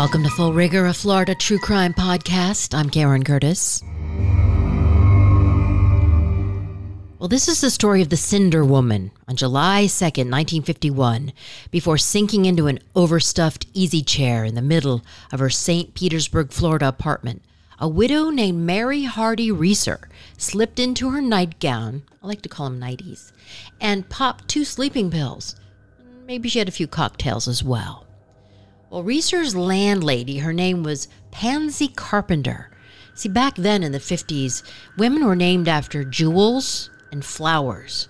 Welcome to Full Rigor, a Florida true crime podcast. I'm Karen Curtis. Well, this is the story of the Cinder Woman on July 2nd, 1951, before sinking into an overstuffed easy chair in the middle of her St. Petersburg, Florida apartment. A widow named Mary Hardy Reeser slipped into her nightgown, I like to call them nighties, and popped two sleeping pills. Maybe she had a few cocktails as well. Well, Reeser's landlady, her name was Pansy Carpenter. See, back then in the 50s, women were named after jewels and flowers.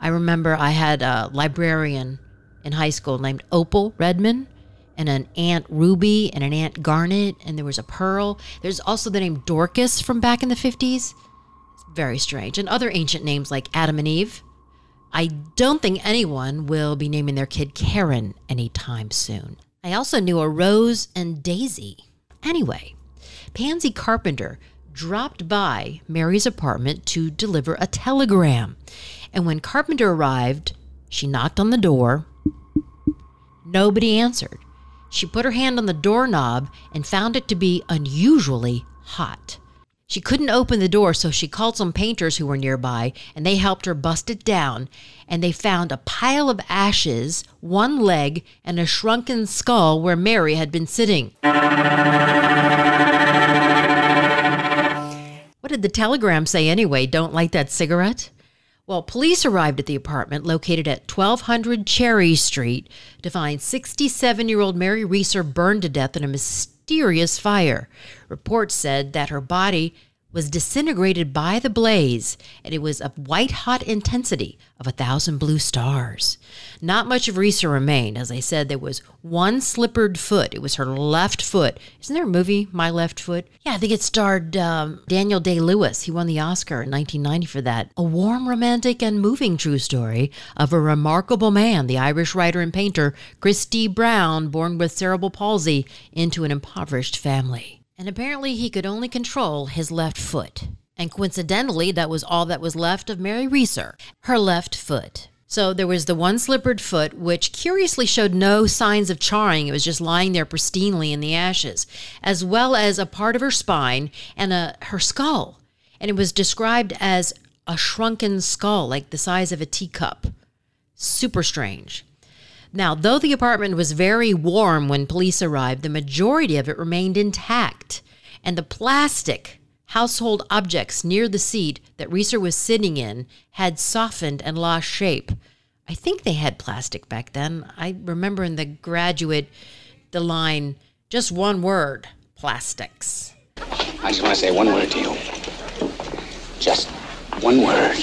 I remember I had a librarian in high school named Opal Redman and an Aunt Ruby and an Aunt Garnet, and there was a Pearl. There's also the name Dorcas from back in the 50s. It's very strange. And other ancient names like Adam and Eve. I don't think anyone will be naming their kid Karen anytime soon. I also knew a Rose and Daisy. Anyway, Pansy Carpenter dropped by Mary's apartment to deliver a telegram. And when Carpenter arrived, she knocked on the door. Nobody answered. She put her hand on the doorknob and found it to be unusually hot. She couldn't open the door, so she called some painters who were nearby, and they helped her bust it down. And they found a pile of ashes, one leg, and a shrunken skull where Mary had been sitting. What did the telegram say anyway? Don't light that cigarette? Well, police arrived at the apartment located at 1200 Cherry Street to find 67 year old Mary Reeser burned to death in a mysterious fire. Reports said that her body was disintegrated by the blaze, and it was of white hot intensity of a thousand blue stars. Not much of Reeser remained. As I said, there was one slippered foot. It was her left foot. Isn't there a movie, My Left Foot? Yeah, I think it starred um, Daniel Day Lewis. He won the Oscar in 1990 for that. A warm, romantic, and moving true story of a remarkable man, the Irish writer and painter Christy Brown, born with cerebral palsy into an impoverished family and apparently he could only control his left foot. And coincidentally, that was all that was left of Mary Reeser, her left foot. So there was the one slippered foot, which curiously showed no signs of charring. It was just lying there pristinely in the ashes, as well as a part of her spine and a, her skull. And it was described as a shrunken skull, like the size of a teacup. Super strange. Now, though the apartment was very warm when police arrived, the majority of it remained intact, and the plastic household objects near the seat that Reeser was sitting in had softened and lost shape. I think they had plastic back then. I remember in the graduate, the line, just one word plastics. I just want to say one word to you. Just one word.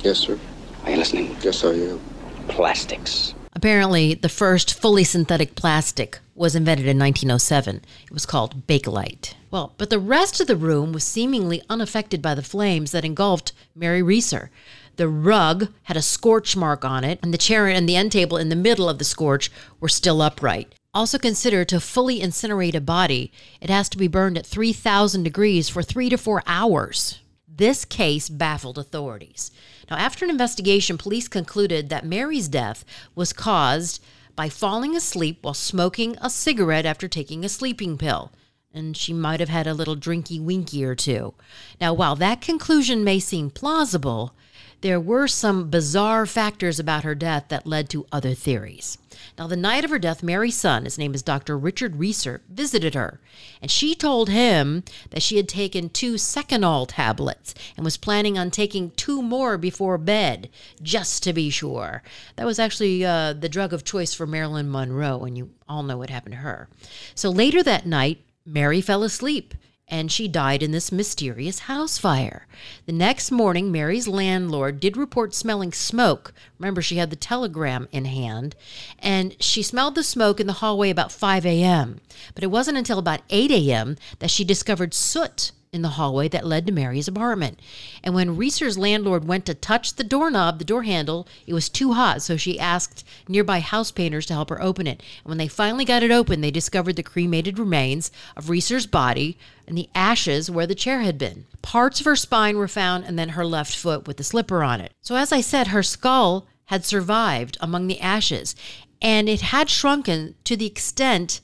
Yes, sir. Are you listening? Yes, I am. Plastics. Apparently, the first fully synthetic plastic was invented in 1907. It was called Bakelite. Well, but the rest of the room was seemingly unaffected by the flames that engulfed Mary Reeser. The rug had a scorch mark on it, and the chair and the end table in the middle of the scorch were still upright. Also consider to fully incinerate a body, it has to be burned at 3,000 degrees for three to four hours. This case baffled authorities. Now, after an investigation, police concluded that Mary's death was caused by falling asleep while smoking a cigarette after taking a sleeping pill. And she might have had a little drinky winky or two. Now, while that conclusion may seem plausible, there were some bizarre factors about her death that led to other theories. Now, the night of her death, Mary's son, his name is Dr. Richard Reeser, visited her, and she told him that she had taken two Seconal tablets and was planning on taking two more before bed, just to be sure. That was actually uh, the drug of choice for Marilyn Monroe, and you all know what happened to her. So later that night, Mary fell asleep and she died in this mysterious house fire. The next morning, Mary's landlord did report smelling smoke. Remember, she had the telegram in hand, and she smelled the smoke in the hallway about 5 a.m. But it wasn't until about 8 a.m. that she discovered soot in the hallway that led to Mary's apartment. And when Reeser's landlord went to touch the doorknob, the door handle, it was too hot, so she asked nearby house painters to help her open it. And when they finally got it open, they discovered the cremated remains of Reeser's body and the ashes where the chair had been. Parts of her spine were found, and then her left foot with the slipper on it. So, as I said, her skull had survived among the ashes, and it had shrunken to the extent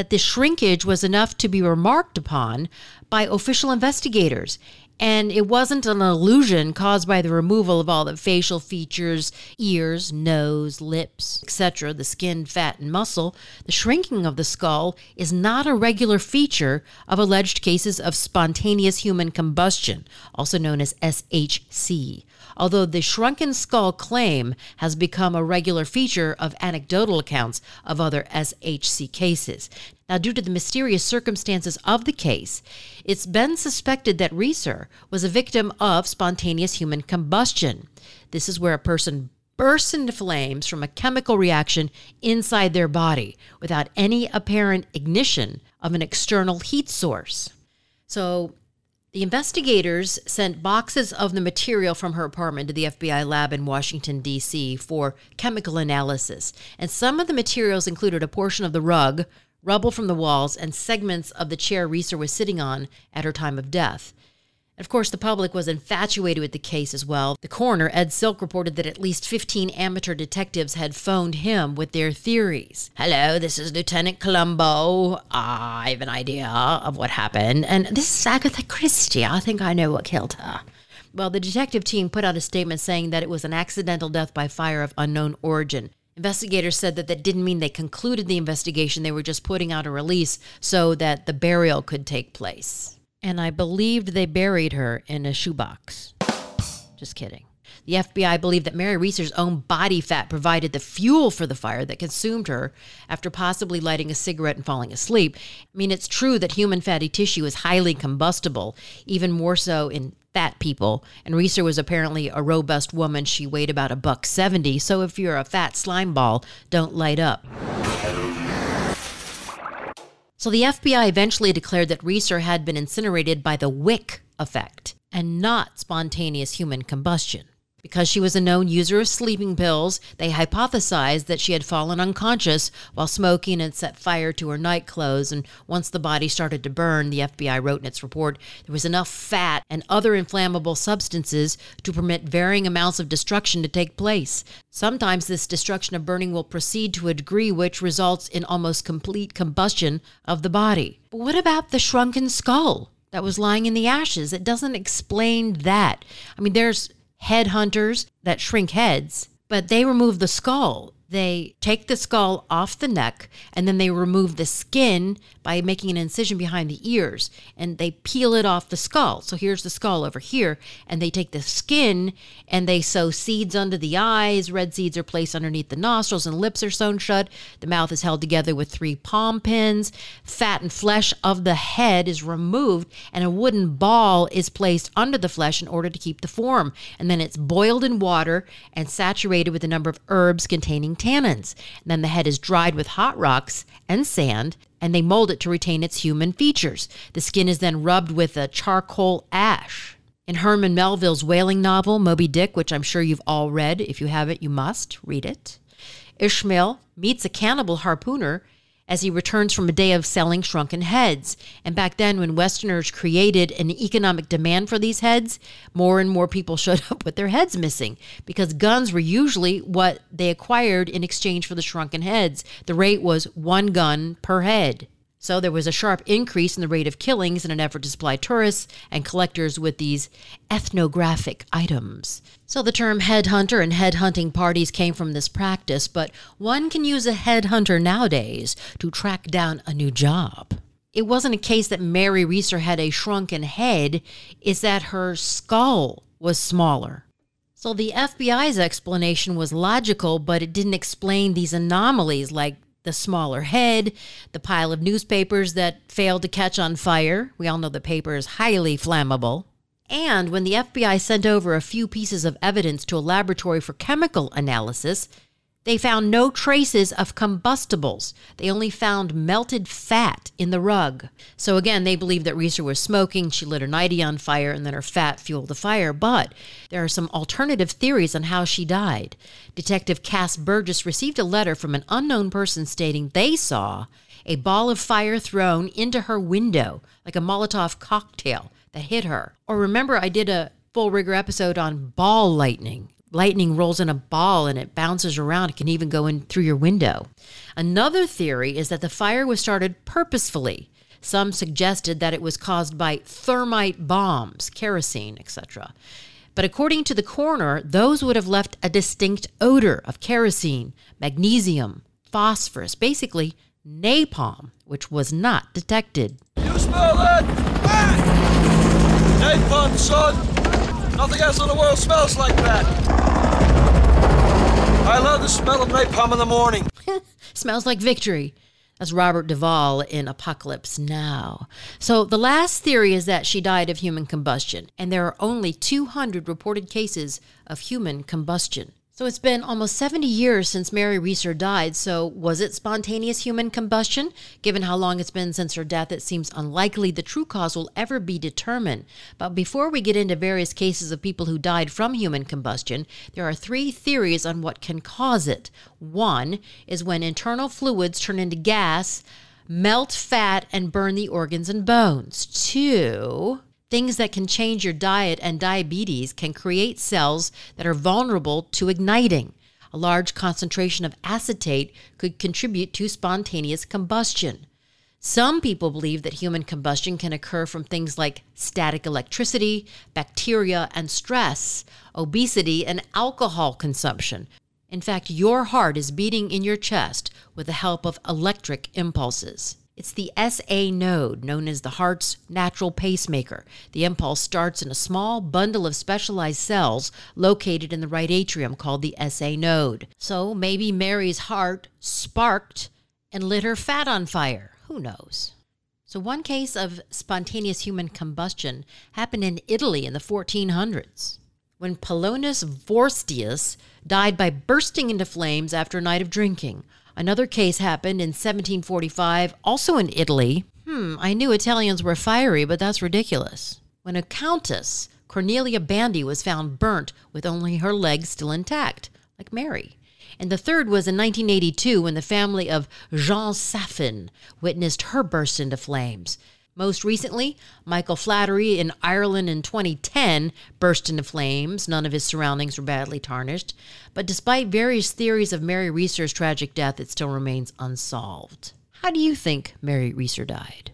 that the shrinkage was enough to be remarked upon by official investigators and it wasn't an illusion caused by the removal of all the facial features, ears, nose, lips, etc., the skin, fat, and muscle. The shrinking of the skull is not a regular feature of alleged cases of spontaneous human combustion, also known as SHC although the shrunken skull claim has become a regular feature of anecdotal accounts of other SHC cases. Now, due to the mysterious circumstances of the case, it's been suspected that Reeser was a victim of spontaneous human combustion. This is where a person bursts into flames from a chemical reaction inside their body without any apparent ignition of an external heat source. So, the investigators sent boxes of the material from her apartment to the FBI lab in Washington, D.C. for chemical analysis. And some of the materials included a portion of the rug rubble from the walls, and segments of the chair Reeser was sitting on at her time of death. Of course, the public was infatuated with the case as well. The coroner, Ed Silk, reported that at least 15 amateur detectives had phoned him with their theories. Hello, this is Lieutenant Columbo. I have an idea of what happened. And this is Agatha Christie. I think I know what killed her. Well, the detective team put out a statement saying that it was an accidental death by fire of unknown origin. Investigators said that that didn't mean they concluded the investigation. They were just putting out a release so that the burial could take place. And I believed they buried her in a shoebox. Just kidding. The FBI believed that Mary Reeser's own body fat provided the fuel for the fire that consumed her after possibly lighting a cigarette and falling asleep. I mean, it's true that human fatty tissue is highly combustible, even more so in fat people. And Reeser was apparently a robust woman. She weighed about a buck 70. So if you're a fat slime ball, don't light up. So the FBI eventually declared that Reeser had been incinerated by the wick effect and not spontaneous human combustion. Because she was a known user of sleeping pills, they hypothesized that she had fallen unconscious while smoking and set fire to her night clothes. And once the body started to burn, the FBI wrote in its report, there was enough fat and other inflammable substances to permit varying amounts of destruction to take place. Sometimes this destruction of burning will proceed to a degree which results in almost complete combustion of the body. But what about the shrunken skull? That was lying in the ashes. It doesn't explain that. I mean, there's headhunters that shrink heads, but they remove the skull they take the skull off the neck and then they remove the skin by making an incision behind the ears and they peel it off the skull. So here's the skull over here and they take the skin and they sew seeds under the eyes. Red seeds are placed underneath the nostrils and lips are sewn shut. The mouth is held together with three palm pins. Fat and flesh of the head is removed and a wooden ball is placed under the flesh in order to keep the form. And then it's boiled in water and saturated with a number of herbs containing tannins. And then the head is dried with hot rocks and sand, and they mold it to retain its human features. The skin is then rubbed with a charcoal ash. In Herman Melville's whaling novel, Moby Dick, which I'm sure you've all read, if you haven't, you must read it, Ishmael meets a cannibal harpooner as he returns from a day of selling shrunken heads. And back then, when Westerners created an economic demand for these heads, more and more people showed up with their heads missing because guns were usually what they acquired in exchange for the shrunken heads. The rate was one gun per head. So there was a sharp increase in the rate of killings in an effort to supply tourists and collectors with these ethnographic items. So the term headhunter and headhunting parties came from this practice, but one can use a headhunter nowadays to track down a new job. It wasn't a case that Mary Reeser had a shrunken head, it's that her skull was smaller. So the FBI's explanation was logical, but it didn't explain these anomalies like the smaller head, the pile of newspapers that failed to catch on fire. We all know the paper is highly flammable. And when the FBI sent over a few pieces of evidence to a laboratory for chemical analysis, they found no traces of combustibles. They only found melted fat in the rug. So again, they believe that Reeser was smoking, she lit her nightie on fire, and then her fat fueled the fire. But there are some alternative theories on how she died. Detective Cass Burgess received a letter from an unknown person stating they saw a ball of fire thrown into her window, like a Molotov cocktail that hit her. Or remember, I did a full rigor episode on ball lightning lightning rolls in a ball and it bounces around. It can even go in through your window. Another theory is that the fire was started purposefully. Some suggested that it was caused by thermite bombs, kerosene, etc. But according to the coroner, those would have left a distinct odor of kerosene, magnesium, phosphorus, basically napalm, which was not detected. You smell that? Napalm, son! Nothing else in the world smells like that. I love the smell of napalm in the morning. Smells like victory. That's Robert Duvall in Apocalypse Now. So the last theory is that she died of human combustion, and there are only 200 reported cases of human combustion. So it's been almost 70 years since Mary Reeser died. So was it spontaneous human combustion? Given how long it's been since her death, it seems unlikely the true cause will ever be determined. But before we get into various cases of people who died from human combustion, there are three theories on what can cause it. One is when internal fluids turn into gas, melt fat, and burn the organs and bones. Two, Things that can change your diet and diabetes can create cells that are vulnerable to igniting. A large concentration of acetate could contribute to spontaneous combustion. Some people believe that human combustion can occur from things like static electricity, bacteria and stress, obesity, and alcohol consumption. In fact, your heart is beating in your chest with the help of electric impulses. It's the SA node, known as the heart's natural pacemaker. The impulse starts in a small bundle of specialized cells located in the right atrium called the SA node. So maybe Mary's heart sparked and lit her fat on fire. Who knows? So, one case of spontaneous human combustion happened in Italy in the 1400s when Polonus Vorstius died by bursting into flames after a night of drinking. Another case happened in 1745, also in Italy. Hmm, I knew Italians were fiery, but that's ridiculous. When a countess, Cornelia Bandi, was found burnt with only her legs still intact, like Mary. And the third was in 1982 when the family of Jean Saffin witnessed her burst into flames. Most recently, Michael Flattery in Ireland in 2010 burst into flames. None of his surroundings were badly tarnished. But despite various theories of Mary Reeser's tragic death, it still remains unsolved. How do you think Mary Reeser died?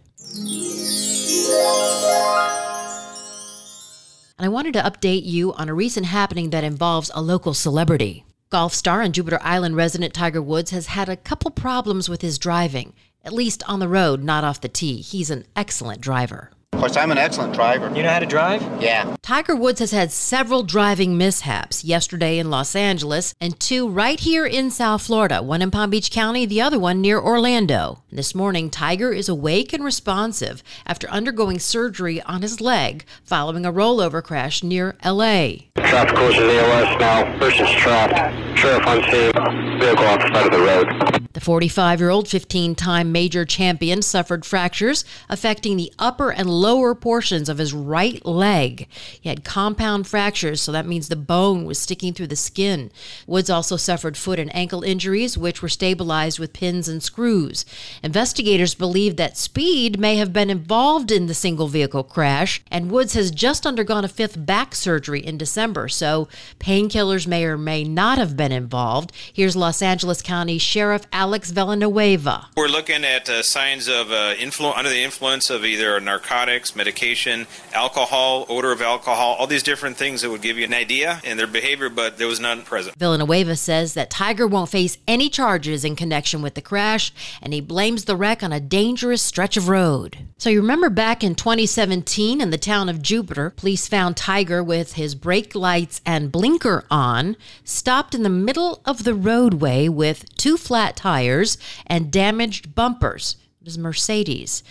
And I wanted to update you on a recent happening that involves a local celebrity. Golf star and Jupiter Island resident Tiger Woods has had a couple problems with his driving at least on the road, not off the tee. He's an excellent driver. Of course, I'm an excellent driver. You know how to drive? Yeah. Tiger Woods has had several driving mishaps yesterday in Los Angeles and two right here in South Florida, one in Palm Beach County, the other one near Orlando. This morning, Tiger is awake and responsive after undergoing surgery on his leg following a rollover crash near LA. Traffic closure to the LS now. Person's trapped. Sheriff on scene. Vehicle off the side of the road. The 45 year old 15 time major champion suffered fractures affecting the upper and lower portions of his right leg. He had compound fractures, so that means the bone was sticking through the skin. Woods also suffered foot and ankle injuries, which were stabilized with pins and screws. Investigators believe that speed may have been involved in the single vehicle crash, and Woods has just undergone a fifth back surgery in December, so painkillers may or may not have been involved. Here's Los Angeles County Sheriff Alex. Alex Villanueva. We're looking at uh, signs of uh, influ- under the influence of either narcotics, medication, alcohol, odor of alcohol, all these different things that would give you an idea in their behavior, but there was none present. Villanueva says that Tiger won't face any charges in connection with the crash, and he blames the wreck on a dangerous stretch of road. So you remember back in 2017 in the town of Jupiter, police found Tiger with his brake lights and blinker on, stopped in the middle of the roadway with two flat tires tires and damaged bumpers. It was Mercedes.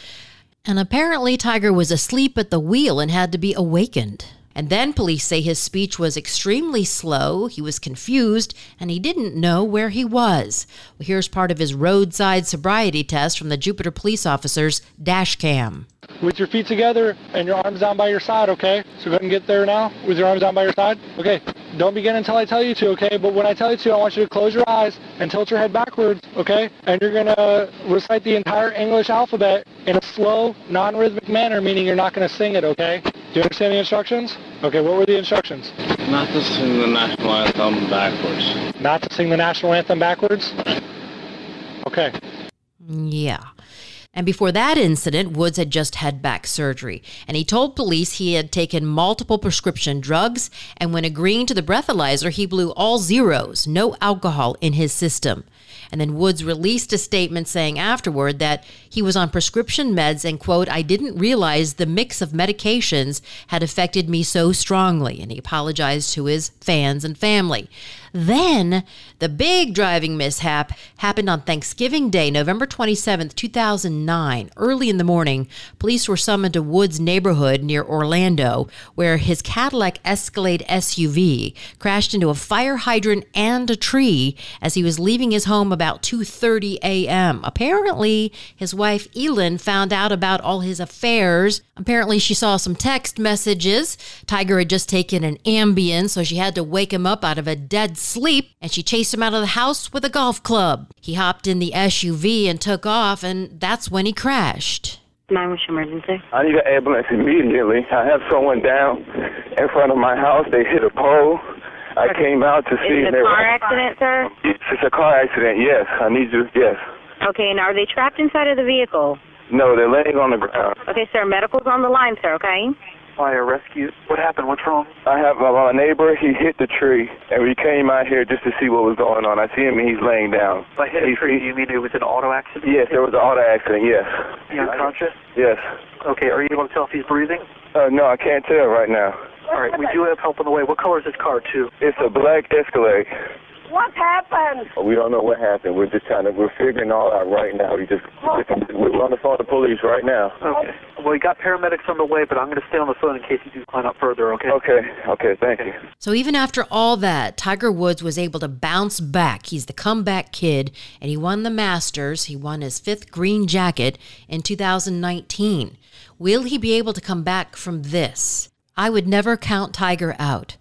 And apparently, Tiger was asleep at the wheel and had to be awakened. And then police say his speech was extremely slow, he was confused, and he didn't know where he was. Well, here's part of his roadside sobriety test from the Jupiter police officer's dash cam. With your feet together and your arms down by your side, okay? So go ahead and get there now with your arms down by your side. Okay, don't begin until I tell you to, okay? But when I tell you to, I want you to close your eyes and tilt your head backwards, okay? And you're going to recite the entire English alphabet in a slow, non-rhythmic manner, meaning you're not going to sing it, okay? Do you understand the instructions? Okay, what were the instructions? Not to sing the national anthem backwards. Not to sing the national anthem backwards? Okay. Yeah. And before that incident, Woods had just had back surgery. And he told police he had taken multiple prescription drugs. And when agreeing to the breathalyzer, he blew all zeros, no alcohol in his system. And then Woods released a statement saying afterward that he was on prescription meds and, quote, I didn't realize the mix of medications had affected me so strongly. And he apologized to his fans and family. Then the big driving mishap happened on Thanksgiving Day, November 27th, 2009. Early in the morning, police were summoned to Woods neighborhood near Orlando, where his Cadillac Escalade SUV crashed into a fire hydrant and a tree as he was leaving his home about 2:30 a.m. Apparently, his wife Elin found out about all his affairs. Apparently, she saw some text messages. Tiger had just taken an Ambien, so she had to wake him up out of a dead sleep and she chased him out of the house with a golf club. He hopped in the SUV and took off, and that's when he crashed. 911 emergency. I need an ambulance immediately. I have someone down in front of my house. They hit a pole. I came out to see. Is it a they car were- accident, sir? It's a car accident. Yes, I need you. Yes. Okay, and are they trapped inside of the vehicle? No, they're laying on the ground. Okay, sir, medical's on the line, sir, okay? Fire rescue. What happened? What's wrong? I have uh, my neighbor. He hit the tree, and we came out here just to see what was going on. I see him, and he's laying down. By hit a He's- tree, do you mean it was an auto accident? Yes, there was an auto accident. Yes. You're unconscious? Yes. Okay, are you able to tell if he's breathing? Uh, no, I can't tell right now. All right, we do have help on the way. What color is this car, too? It's a black Escalade. What happened? We don't know what happened. We're just trying to. We're figuring all out right now. We just. We're on the phone to police right now. Okay. Well, we got paramedics on the way, but I'm going to stay on the phone in case you do climb up further, okay? Okay. Okay. Thank you. So even after all that, Tiger Woods was able to bounce back. He's the comeback kid, and he won the Masters. He won his fifth green jacket in 2019. Will he be able to come back from this? I would never count Tiger out.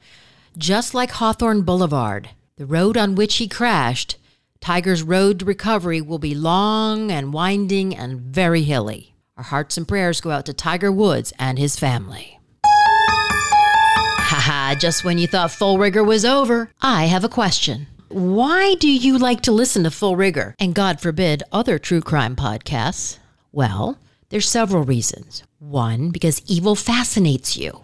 Just like Hawthorne Boulevard, the road on which he crashed, Tiger's road to recovery will be long and winding and very hilly. Our hearts and prayers go out to Tiger Woods and his family. Haha, just when you thought Full Rigor was over, I have a question. Why do you like to listen to Full Rigor and, God forbid, other true crime podcasts? Well, there's several reasons. One, because evil fascinates you.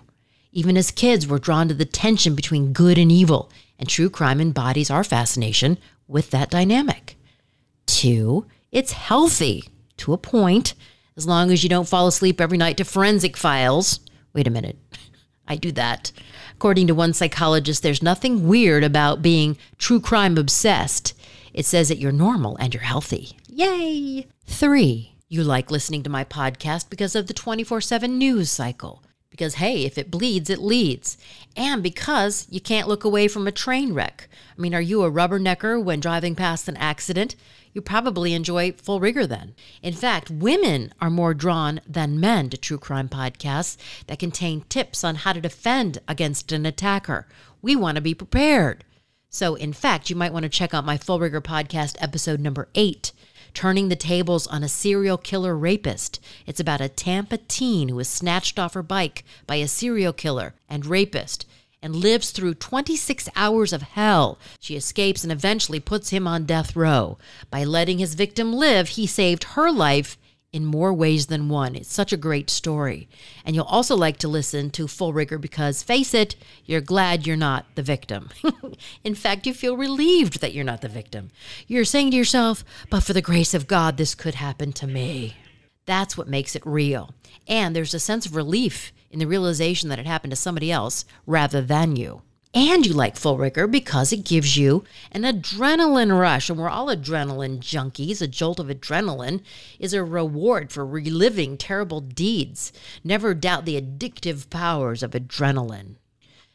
Even as kids, we're drawn to the tension between good and evil, and true crime embodies our fascination with that dynamic. Two, it's healthy to a point, as long as you don't fall asleep every night to forensic files. Wait a minute. I do that. According to one psychologist, there's nothing weird about being true crime obsessed. It says that you're normal and you're healthy. Yay! Three, you like listening to my podcast because of the 24 7 news cycle. Because, hey, if it bleeds, it leads. And because you can't look away from a train wreck. I mean, are you a rubbernecker when driving past an accident? You probably enjoy Full Rigor then. In fact, women are more drawn than men to true crime podcasts that contain tips on how to defend against an attacker. We want to be prepared. So, in fact, you might want to check out my Full Rigor podcast episode number eight Turning the Tables on a Serial Killer Rapist. It's about a Tampa teen who was snatched off her bike by a serial killer and rapist and lives through 26 hours of hell. She escapes and eventually puts him on death row. By letting his victim live, he saved her life in more ways than one. It's such a great story. And you'll also like to listen to Full Rigor because, face it, you're glad you're not the victim. in fact, you feel relieved that you're not the victim. You're saying to yourself, but for the grace of God, this could happen to me. That's what makes it real. And there's a sense of relief in the realization that it happened to somebody else rather than you. And you like Full Rigor because it gives you an adrenaline rush. And we're all adrenaline junkies. A jolt of adrenaline is a reward for reliving terrible deeds. Never doubt the addictive powers of adrenaline.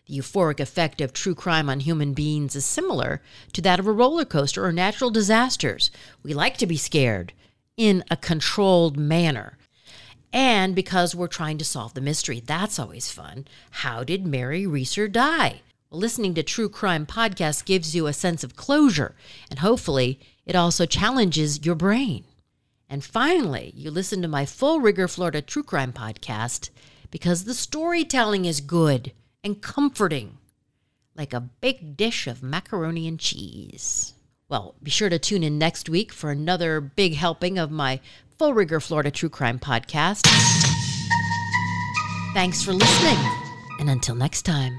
The euphoric effect of true crime on human beings is similar to that of a roller coaster or natural disasters. We like to be scared in a controlled manner. And because we're trying to solve the mystery, that's always fun. How did Mary Reeser die? Listening to true crime podcasts gives you a sense of closure, and hopefully, it also challenges your brain. And finally, you listen to my Full Rigor Florida True Crime podcast because the storytelling is good and comforting. like a big dish of macaroni and cheese. Well, be sure to tune in next week for another big helping of my Full Rigor Florida True Crime podcast. Thanks for listening, and until next time.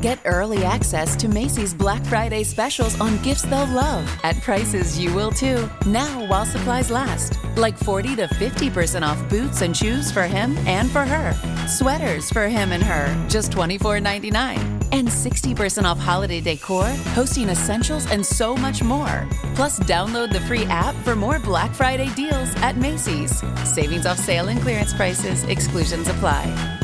Get early access to Macy's Black Friday specials on gifts they'll love at prices you will too. Now while supplies last. Like 40 to 50% off boots and shoes for him and for her. Sweaters for him and her, just $24.99. And 60% off holiday decor, hosting essentials, and so much more. Plus, download the free app for more Black Friday deals at Macy's. Savings off sale and clearance prices, exclusions apply.